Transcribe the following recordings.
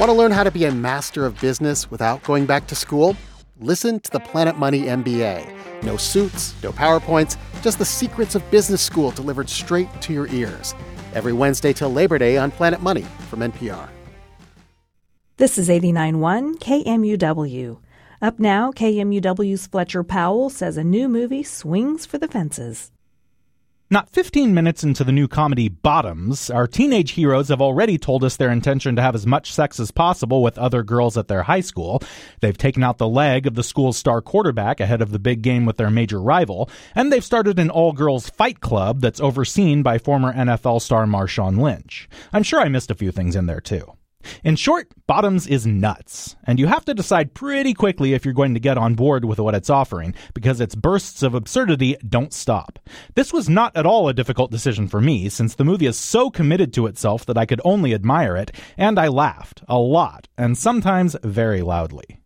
Want to learn how to be a master of business without going back to school? Listen to the Planet Money MBA. No suits, no PowerPoints, just the secrets of business school delivered straight to your ears. Every Wednesday till Labor Day on Planet Money from NPR. This is 89.1 KMUW. Up now, KMUW's Fletcher Powell says a new movie swings for the fences. Not 15 minutes into the new comedy Bottoms, our teenage heroes have already told us their intention to have as much sex as possible with other girls at their high school. They've taken out the leg of the school's star quarterback ahead of the big game with their major rival, and they've started an all girls fight club that's overseen by former NFL star Marshawn Lynch. I'm sure I missed a few things in there too. In short, Bottoms is nuts, and you have to decide pretty quickly if you're going to get on board with what it's offering, because its bursts of absurdity don't stop. This was not at all a difficult decision for me, since the movie is so committed to itself that I could only admire it, and I laughed, a lot, and sometimes very loudly.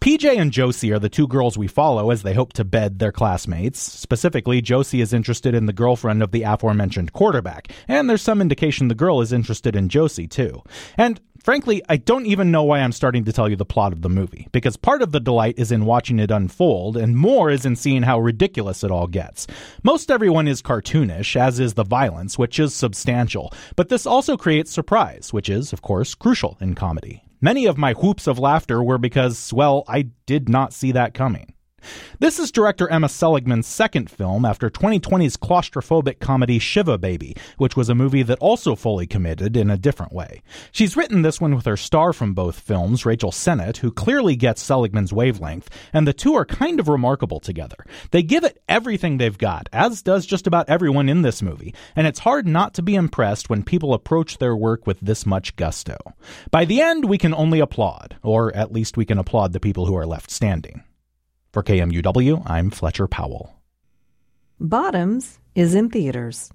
PJ and Josie are the two girls we follow as they hope to bed their classmates. Specifically, Josie is interested in the girlfriend of the aforementioned quarterback, and there's some indication the girl is interested in Josie too. And Frankly, I don't even know why I'm starting to tell you the plot of the movie, because part of the delight is in watching it unfold, and more is in seeing how ridiculous it all gets. Most everyone is cartoonish, as is the violence, which is substantial, but this also creates surprise, which is, of course, crucial in comedy. Many of my whoops of laughter were because, well, I did not see that coming. This is director Emma Seligman's second film after 2020's claustrophobic comedy Shiva Baby, which was a movie that also fully committed in a different way. She's written this one with her star from both films, Rachel Sennott, who clearly gets Seligman's wavelength, and the two are kind of remarkable together. They give it everything they've got, as does just about everyone in this movie, and it's hard not to be impressed when people approach their work with this much gusto. By the end, we can only applaud, or at least we can applaud the people who are left standing. For KMUW, I'm Fletcher Powell. Bottoms is in theaters.